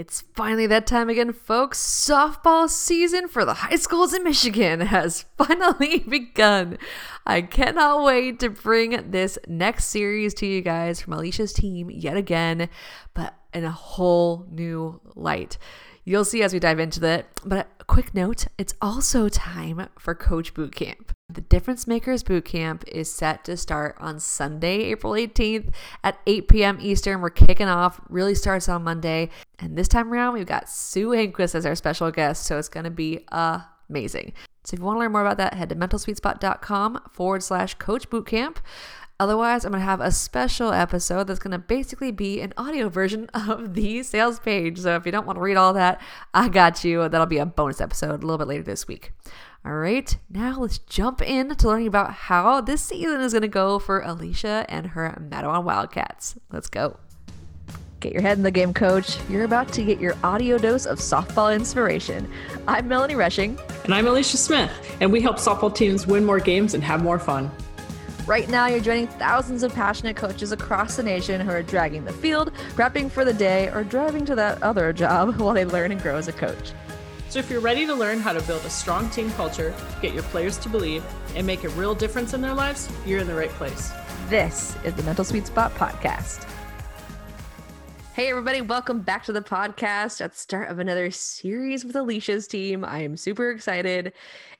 It's finally that time again, folks. Softball season for the high schools in Michigan has finally begun. I cannot wait to bring this next series to you guys from Alicia's team yet again, but in a whole new light. You'll see as we dive into it, But quick note it's also time for Coach Boot Camp. The Difference Makers Boot Camp is set to start on Sunday, April 18th at 8 p.m. Eastern. We're kicking off, really starts on Monday. And this time around, we've got Sue Enquist as our special guest. So it's going to be amazing. So if you want to learn more about that, head to mentalsweetspot.com forward slash coach bootcamp. Otherwise, I'm going to have a special episode that's going to basically be an audio version of the sales page. So if you don't want to read all that, I got you. That'll be a bonus episode a little bit later this week. All right, now let's jump in to learning about how this season is going to go for Alicia and her Mattawan Wildcats. Let's go. Get your head in the game, coach. You're about to get your audio dose of softball inspiration. I'm Melanie Rushing. And I'm Alicia Smith, and we help softball teams win more games and have more fun. Right now, you're joining thousands of passionate coaches across the nation who are dragging the field, prepping for the day, or driving to that other job while they learn and grow as a coach. So, if you're ready to learn how to build a strong team culture, get your players to believe, and make a real difference in their lives, you're in the right place. This is the Mental Sweet Spot Podcast. Hey, everybody, welcome back to the podcast at the start of another series with Alicia's team. I am super excited.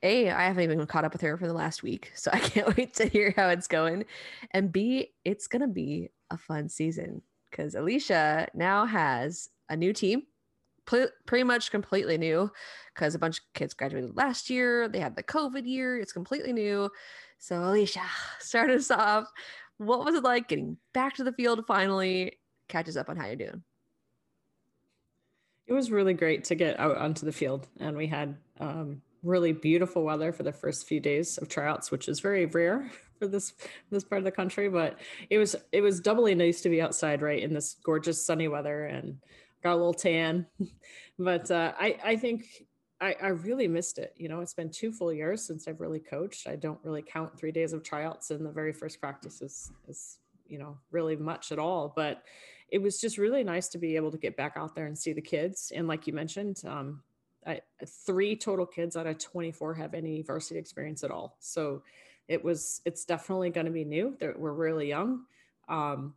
A, I haven't even caught up with her for the last week, so I can't wait to hear how it's going. And B, it's going to be a fun season because Alicia now has a new team pretty much completely new because a bunch of kids graduated last year. They had the COVID year. It's completely new. So, Alicia, start us off. What was it like getting back to the field finally? Catches up on how you're doing. It was really great to get out onto the field, and we had um, really beautiful weather for the first few days of tryouts, which is very rare for this this part of the country. But it was it was doubly nice to be outside, right, in this gorgeous sunny weather and got a little tan. but uh, I, I think I, I really missed it. You know, it's been two full years since I've really coached. I don't really count three days of tryouts in the very first practice is, you know, really much at all. But it was just really nice to be able to get back out there and see the kids. And like you mentioned, um, I, three total kids out of 24 have any varsity experience at all. So it was, it's definitely going to be new. They're, we're really young. Um,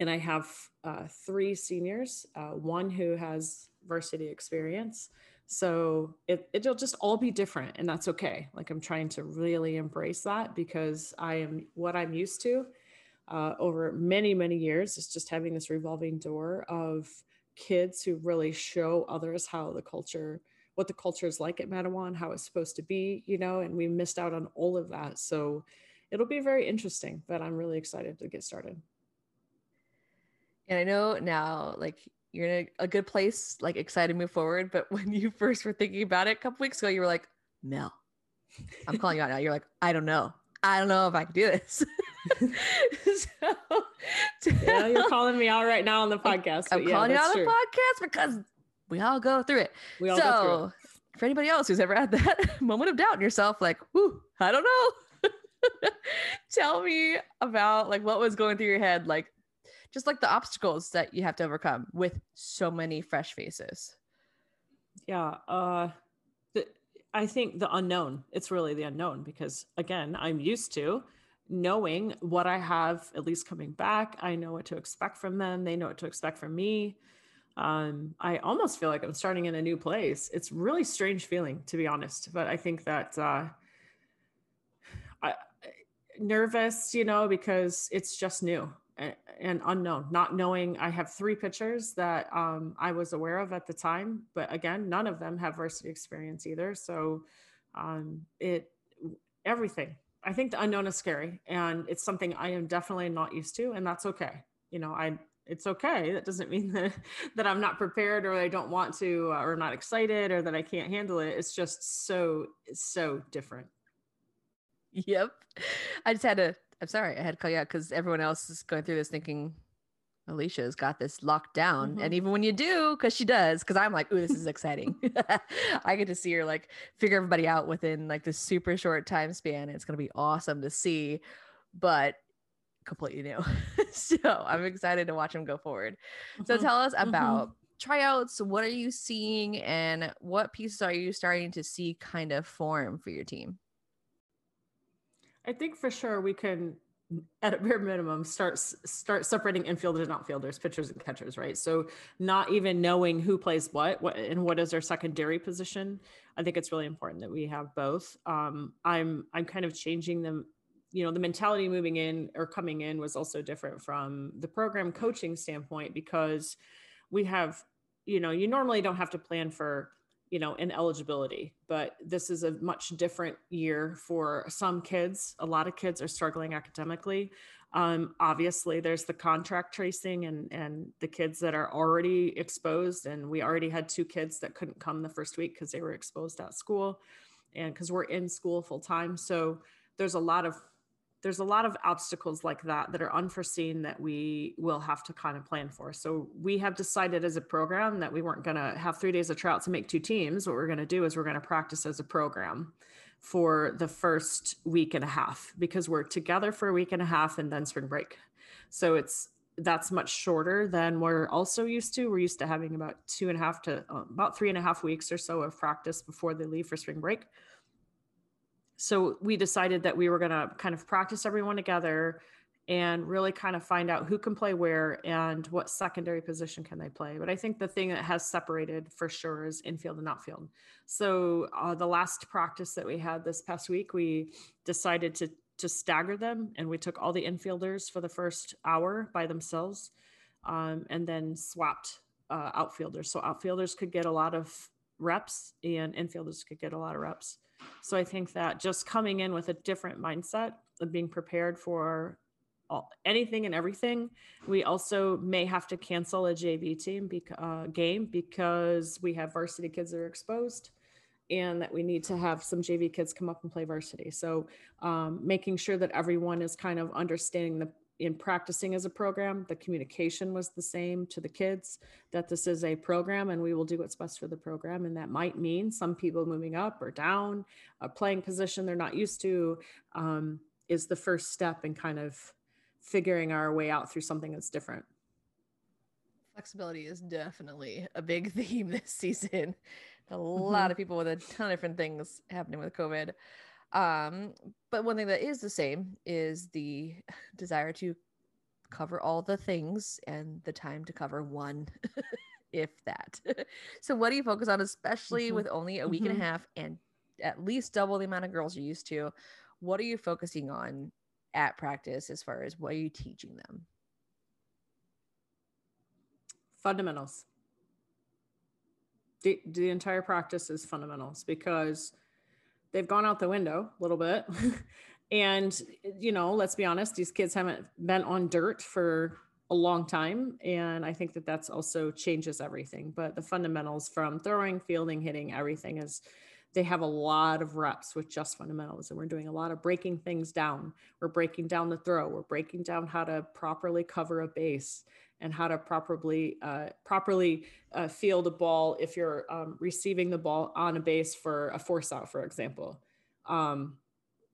and I have uh, three seniors, uh, one who has varsity experience. So it, it'll just all be different, and that's okay. Like I'm trying to really embrace that because I am what I'm used to uh, over many, many years is just having this revolving door of kids who really show others how the culture, what the culture is like at Mattawan, how it's supposed to be, you know, and we missed out on all of that. So it'll be very interesting, but I'm really excited to get started. And I know now, like you're in a, a, good place, like excited to move forward. But when you first were thinking about it a couple weeks ago, you were like, Mel, I'm calling you out now. You're like, I don't know. I don't know if I can do this. so, yeah, you're calling me out right now on the podcast. I'm yeah, calling you out on the podcast because we all go through it. We all so, go through it. For anybody else who's ever had that moment of doubt in yourself, like, whoo, I don't know. Tell me about like what was going through your head, like just like the obstacles that you have to overcome with so many fresh faces yeah uh the, i think the unknown it's really the unknown because again i'm used to knowing what i have at least coming back i know what to expect from them they know what to expect from me um, i almost feel like i'm starting in a new place it's really strange feeling to be honest but i think that uh, I, nervous you know because it's just new and unknown, not knowing I have three pitchers that um, I was aware of at the time, but again, none of them have varsity experience either. So um, it everything. I think the unknown is scary, and it's something I am definitely not used to, and that's okay. You know, I it's okay. That doesn't mean that that I'm not prepared or I don't want to uh, or not excited or that I can't handle it. It's just so so different. Yep. I just had to I'm sorry, I had to call you out because everyone else is going through this thinking Alicia's got this locked down. Mm-hmm. And even when you do, because she does, because I'm like, ooh, this is exciting. I get to see her like figure everybody out within like this super short time span. It's gonna be awesome to see, but completely new. so I'm excited to watch them go forward. Mm-hmm. So tell us mm-hmm. about tryouts, what are you seeing and what pieces are you starting to see kind of form for your team? I think for sure we can at a bare minimum start start separating infielders and outfielders pitchers and catchers right? So not even knowing who plays what what and what is their secondary position i think it's really important that we have both. Um, i'm i'm kind of changing them you know the mentality moving in or coming in was also different from the program coaching standpoint because we have you know you normally don't have to plan for you know, ineligibility. But this is a much different year for some kids. A lot of kids are struggling academically. Um, obviously, there's the contract tracing and and the kids that are already exposed. And we already had two kids that couldn't come the first week because they were exposed at school, and because we're in school full time. So there's a lot of there's a lot of obstacles like that that are unforeseen that we will have to kind of plan for. So we have decided as a program that we weren't going to have three days of tryouts and make two teams. What we're going to do is we're going to practice as a program for the first week and a half because we're together for a week and a half and then spring break. So it's that's much shorter than we're also used to. We're used to having about two and a half to uh, about three and a half weeks or so of practice before they leave for spring break so we decided that we were going to kind of practice everyone together and really kind of find out who can play where and what secondary position can they play. But I think the thing that has separated for sure is infield and outfield. So uh, the last practice that we had this past week, we decided to to stagger them, and we took all the infielders for the first hour by themselves, um, and then swapped uh, outfielders. So outfielders could get a lot of reps, and infielders could get a lot of reps. So I think that just coming in with a different mindset of being prepared for all, anything and everything. We also may have to cancel a JV team uh, game because we have varsity kids that are exposed and that we need to have some JV kids come up and play varsity. So um, making sure that everyone is kind of understanding the in practicing as a program, the communication was the same to the kids that this is a program and we will do what's best for the program. And that might mean some people moving up or down, a playing position they're not used to um, is the first step in kind of figuring our way out through something that's different. Flexibility is definitely a big theme this season. A mm-hmm. lot of people with a ton of different things happening with COVID. Um, but one thing that is the same is the desire to cover all the things and the time to cover one, if that. so, what do you focus on, especially mm-hmm. with only a week mm-hmm. and a mm-hmm. half and at least double the amount of girls you're used to? What are you focusing on at practice as far as what are you teaching them? Fundamentals. The, the entire practice is fundamentals because they've gone out the window a little bit. and, you know, let's be honest, these kids haven't been on dirt for a long time. And I think that that's also changes everything. But the fundamentals from throwing, fielding, hitting, everything is they have a lot of reps with just fundamentals and we're doing a lot of breaking things down. We're breaking down the throw. We're breaking down how to properly cover a base and how to properly uh, properly uh, field a ball if you're um, receiving the ball on a base for a force out for example. Um,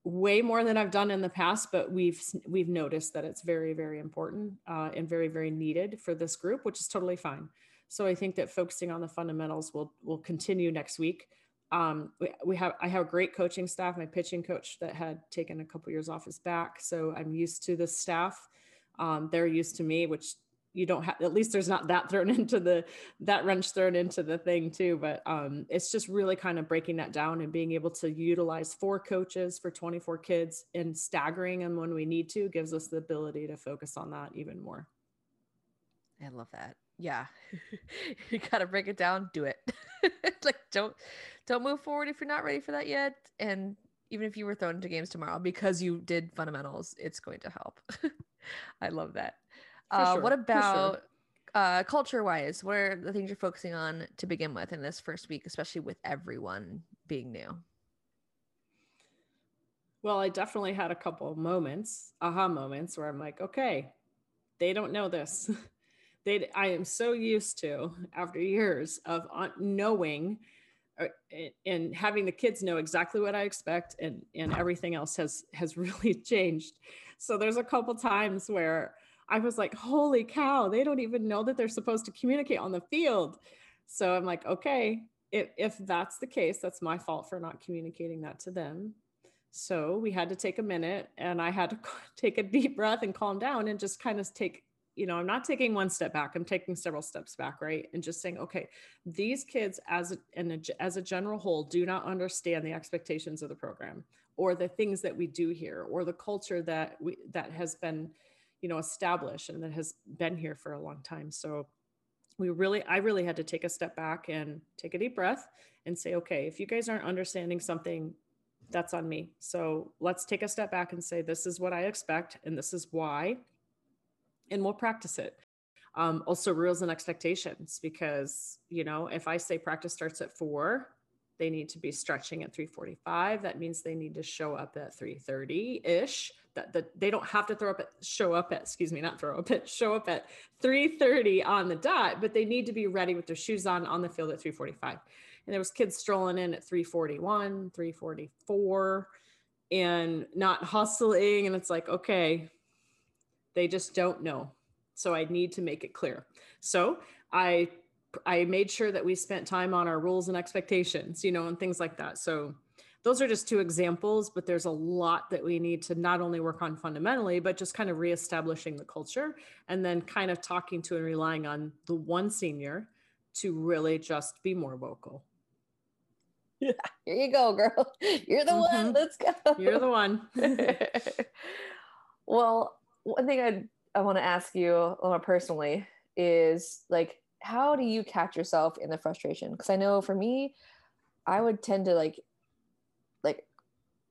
way more than i've done in the past but we've we've noticed that it's very very important uh, and very very needed for this group which is totally fine. So i think that focusing on the fundamentals will will continue next week um, we, we have I have a great coaching staff. My pitching coach that had taken a couple years off his back, so I'm used to the staff. Um, they're used to me, which you don't have. At least there's not that thrown into the that wrench thrown into the thing too. But um, it's just really kind of breaking that down and being able to utilize four coaches for 24 kids and staggering them when we need to gives us the ability to focus on that even more. I love that yeah. You gotta break it down do it. Like don't don't move forward if you're not ready for that yet and even if you were thrown into games tomorrow because you did fundamentals it's going to help. I love that. Uh, sure. what about sure. uh, culture wise what are the things you're focusing on to begin with in this first week especially with everyone being new? Well i definitely had a couple moments aha moments where i'm like okay they don't know this I am so used to after years of knowing uh, and having the kids know exactly what I expect and and everything else has has really changed. So there's a couple times where I was like, holy cow, they don't even know that they're supposed to communicate on the field. So I'm like, okay, if, if that's the case, that's my fault for not communicating that to them. So we had to take a minute and I had to take a deep breath and calm down and just kind of take, you know, I'm not taking one step back, I'm taking several steps back, right? And just saying, okay, these kids as and as a general whole do not understand the expectations of the program or the things that we do here or the culture that we that has been you know established and that has been here for a long time so we really i really had to take a step back and take a deep breath and say okay if you guys aren't understanding something that's on me so let's take a step back and say this is what i expect and this is why and we'll practice it. Um, also rules and expectations because you know if i say practice starts at four they need to be stretching at 345 that means they need to show up at 330 ish that, that they don't have to throw up at show up at excuse me not throw up at show up at 330 on the dot but they need to be ready with their shoes on on the field at 345 and there was kids strolling in at 341 344 and not hustling and it's like okay they just don't know so i need to make it clear so i I made sure that we spent time on our rules and expectations, you know, and things like that. So those are just two examples, but there's a lot that we need to not only work on fundamentally, but just kind of reestablishing the culture and then kind of talking to and relying on the one senior to really just be more vocal. Yeah, here you go, girl. You're the mm-hmm. one. Let's go. You're the one. well, one thing I I want to ask you more personally is like how do you catch yourself in the frustration? Because I know for me, I would tend to like, like,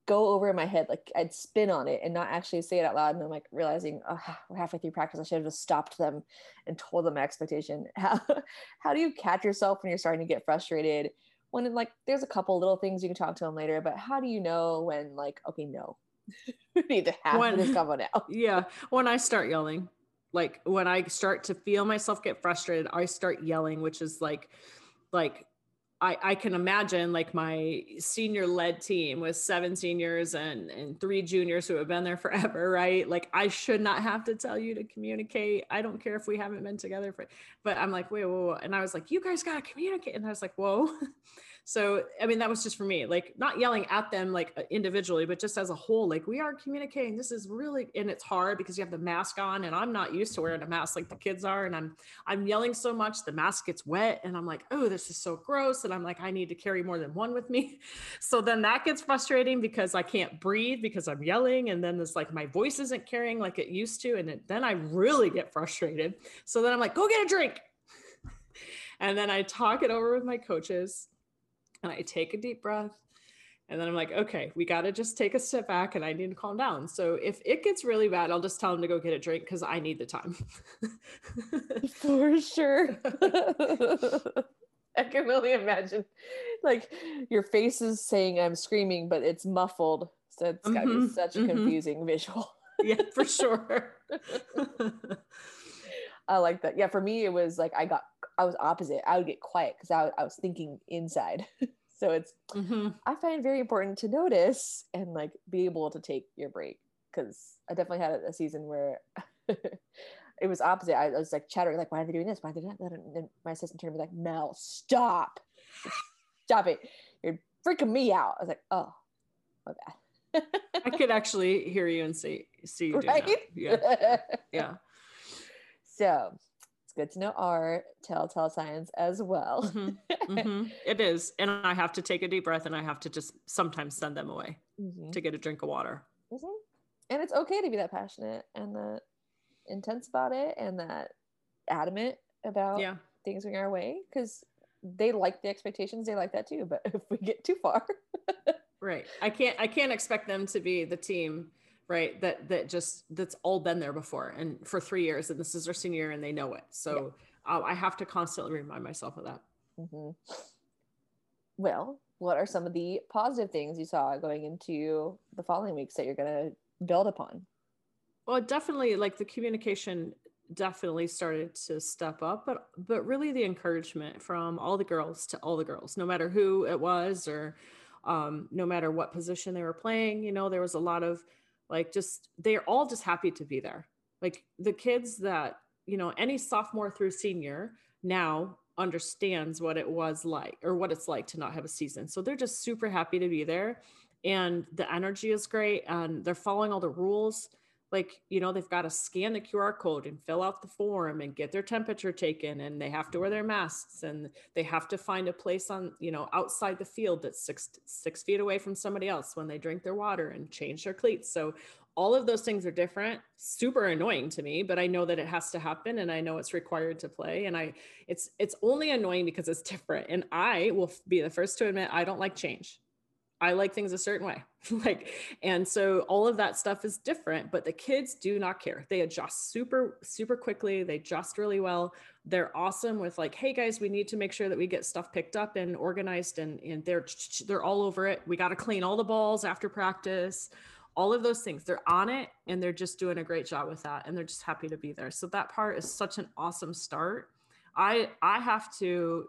go over in my head, like I'd spin on it and not actually say it out loud. And I'm like realizing, oh, we're halfway through practice. I should have just stopped them and told them my expectation. How how do you catch yourself when you're starting to get frustrated? When like there's a couple little things you can talk to them later, but how do you know when like okay, no, we need to have when, this come out? Yeah, when I start yelling, like when i start to feel myself get frustrated i start yelling which is like like I, I can imagine like my senior led team with seven seniors and, and three juniors who have been there forever, right? Like I should not have to tell you to communicate. I don't care if we haven't been together for, but I'm like, wait, whoa, whoa. And I was like, you guys got to communicate. And I was like, whoa. So, I mean, that was just for me, like not yelling at them like uh, individually, but just as a whole, like we are communicating. This is really, and it's hard because you have the mask on and I'm not used to wearing a mask like the kids are. And I'm, I'm yelling so much, the mask gets wet and I'm like, oh, this is so gross. And I'm like, I need to carry more than one with me. So then that gets frustrating because I can't breathe because I'm yelling. And then it's like my voice isn't carrying like it used to. And it, then I really get frustrated. So then I'm like, go get a drink. and then I talk it over with my coaches and I take a deep breath. And then I'm like, okay, we got to just take a step back and I need to calm down. So if it gets really bad, I'll just tell him to go get a drink because I need the time. For sure. I can really imagine. Like your face is saying I'm screaming, but it's muffled. So it's got to mm-hmm, be such a mm-hmm. confusing visual. yeah, for sure. I like that. Yeah, for me, it was like I got, I was opposite. I would get quiet because I, I was thinking inside. so it's, mm-hmm. I find very important to notice and like be able to take your break because I definitely had a season where it was opposite. I was like chattering, like, why are they doing this? Why are they doing that? And then my assistant turned to me like, Mel, stop. stop it. You're freaking me out. I was like, oh, my bad. I could actually hear you and see see you right? that. Yeah. Yeah. So it's good to know our telltale signs as well. Mm-hmm. Mm-hmm. It is. And I have to take a deep breath and I have to just sometimes send them away mm-hmm. to get a drink of water. Mm-hmm. And it's okay to be that passionate and that intense about it and that adamant about yeah. things going our way because they like the expectations they like that too but if we get too far right i can't i can't expect them to be the team right that that just that's all been there before and for three years and this is their senior year and they know it so yeah. uh, i have to constantly remind myself of that mm-hmm. well what are some of the positive things you saw going into the following weeks that you're going to build upon well definitely like the communication definitely started to step up but but really the encouragement from all the girls to all the girls no matter who it was or um, no matter what position they were playing you know there was a lot of like just they're all just happy to be there. Like the kids that, you know, any sophomore through senior now understands what it was like or what it's like to not have a season. So they're just super happy to be there. And the energy is great and they're following all the rules like you know they've got to scan the qr code and fill out the form and get their temperature taken and they have to wear their masks and they have to find a place on you know outside the field that's six six feet away from somebody else when they drink their water and change their cleats. So all of those things are different super annoying to me but i know that it has to happen and i know it's required to play and i it's it's only annoying because it's different and i will be the first to admit i don't like change I like things a certain way. like, and so all of that stuff is different, but the kids do not care. They adjust super, super quickly. They adjust really well. They're awesome with like, hey guys, we need to make sure that we get stuff picked up and organized and, and they're they're all over it. We got to clean all the balls after practice, all of those things. They're on it and they're just doing a great job with that. And they're just happy to be there. So that part is such an awesome start. I I have to,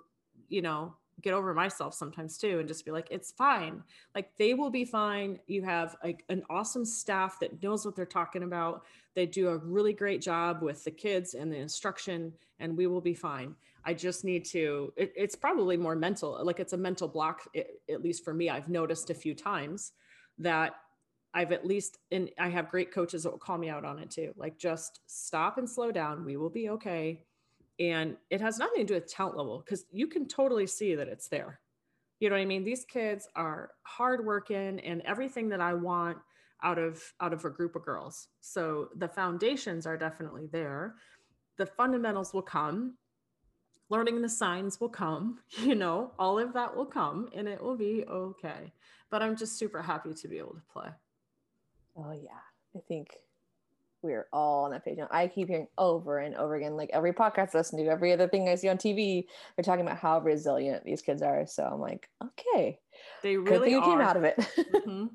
you know, get over myself sometimes too and just be like it's fine. Like they will be fine. You have like an awesome staff that knows what they're talking about. They do a really great job with the kids and the instruction and we will be fine. I just need to it, it's probably more mental like it's a mental block it, at least for me. I've noticed a few times that I've at least, and I have great coaches that will call me out on it too. Like, just stop and slow down. We will be okay and it has nothing to do with talent level because you can totally see that it's there. You know what i mean? These kids are hardworking and everything that i want out of out of a group of girls. So the foundations are definitely there. The fundamentals will come. Learning the signs will come you know all of that will come and it will be okay. But i'm just super happy to be able to play. Oh yeah. I think we're all on that page. I keep hearing over and over again, like every podcast I listen to, every other thing I see on TV, they're talking about how resilient these kids are. So I'm like, okay, they really Good came out of it. mm-hmm.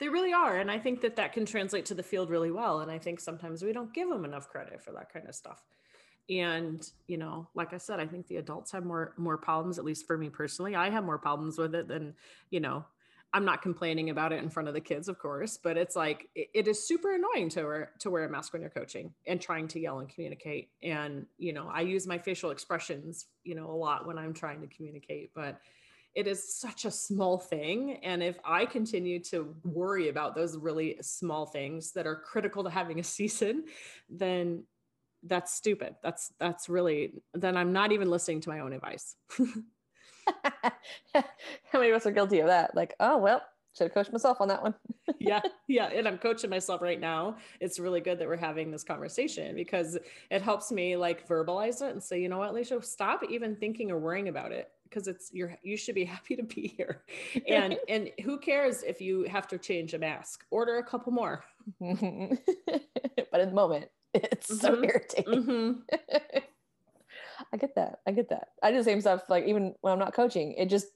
They really are, and I think that that can translate to the field really well. And I think sometimes we don't give them enough credit for that kind of stuff. And you know, like I said, I think the adults have more more problems. At least for me personally, I have more problems with it than you know I'm not complaining about it in front of the kids, of course, but it's like it, it is super annoying to wear to wear a mask when you're coaching and trying to yell and communicate. And you know, I use my facial expressions, you know, a lot when I'm trying to communicate, but it is such a small thing. And if I continue to worry about those really small things that are critical to having a season, then that's stupid. That's that's really then I'm not even listening to my own advice. How many of us are guilty of that? Like, oh well, should have coached myself on that one. yeah, yeah, and I'm coaching myself right now. It's really good that we're having this conversation because it helps me like verbalize it and say, you know what, Leisha, stop even thinking or worrying about it because it's you're you should be happy to be here. And and who cares if you have to change a mask? Order a couple more. but in the moment, it's mm-hmm. so irritating. Mm-hmm. I get that. I get that. I do the same stuff like even when I'm not coaching. It just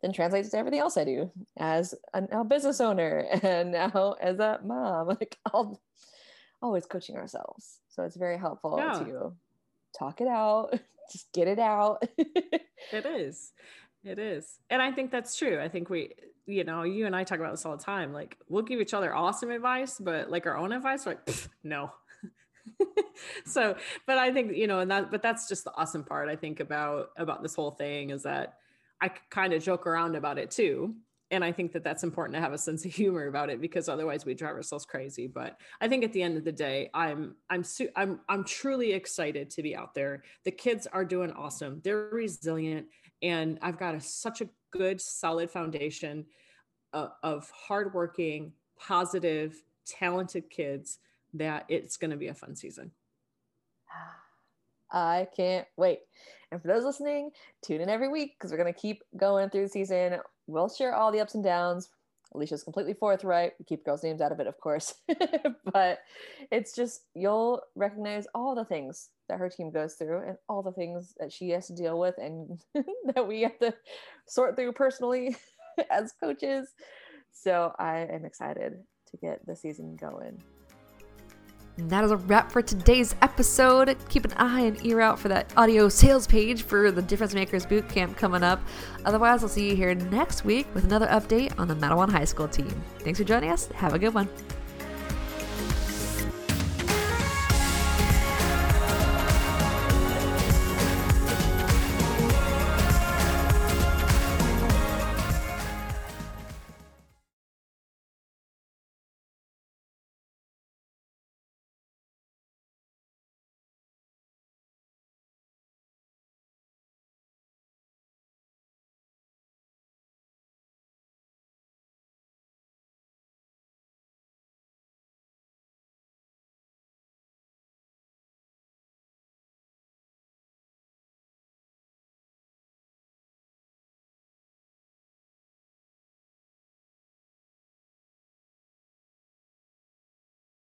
then translates to everything else I do as a now business owner and now as a mom. Like all always coaching ourselves. So it's very helpful yeah. to talk it out, just get it out. it is. It is. And I think that's true. I think we, you know, you and I talk about this all the time. Like we'll give each other awesome advice, but like our own advice, like, no, so but i think you know and that but that's just the awesome part i think about about this whole thing is that i kind of joke around about it too and i think that that's important to have a sense of humor about it because otherwise we drive ourselves crazy but i think at the end of the day i'm i'm su- i'm i'm truly excited to be out there. The kids are doing awesome. They're resilient and i've got a, such a good solid foundation of, of hardworking positive talented kids that it's going to be a fun season. I can't wait. And for those listening, tune in every week because we're going to keep going through the season. We'll share all the ups and downs. Alicia's completely forthright. We keep girls' names out of it, of course. but it's just, you'll recognize all the things that her team goes through and all the things that she has to deal with and that we have to sort through personally as coaches. So I am excited to get the season going. And that is a wrap for today's episode. Keep an eye and ear out for that audio sales page for the Difference Makers Bootcamp coming up. Otherwise, I'll see you here next week with another update on the Mattawan High School team. Thanks for joining us. Have a good one.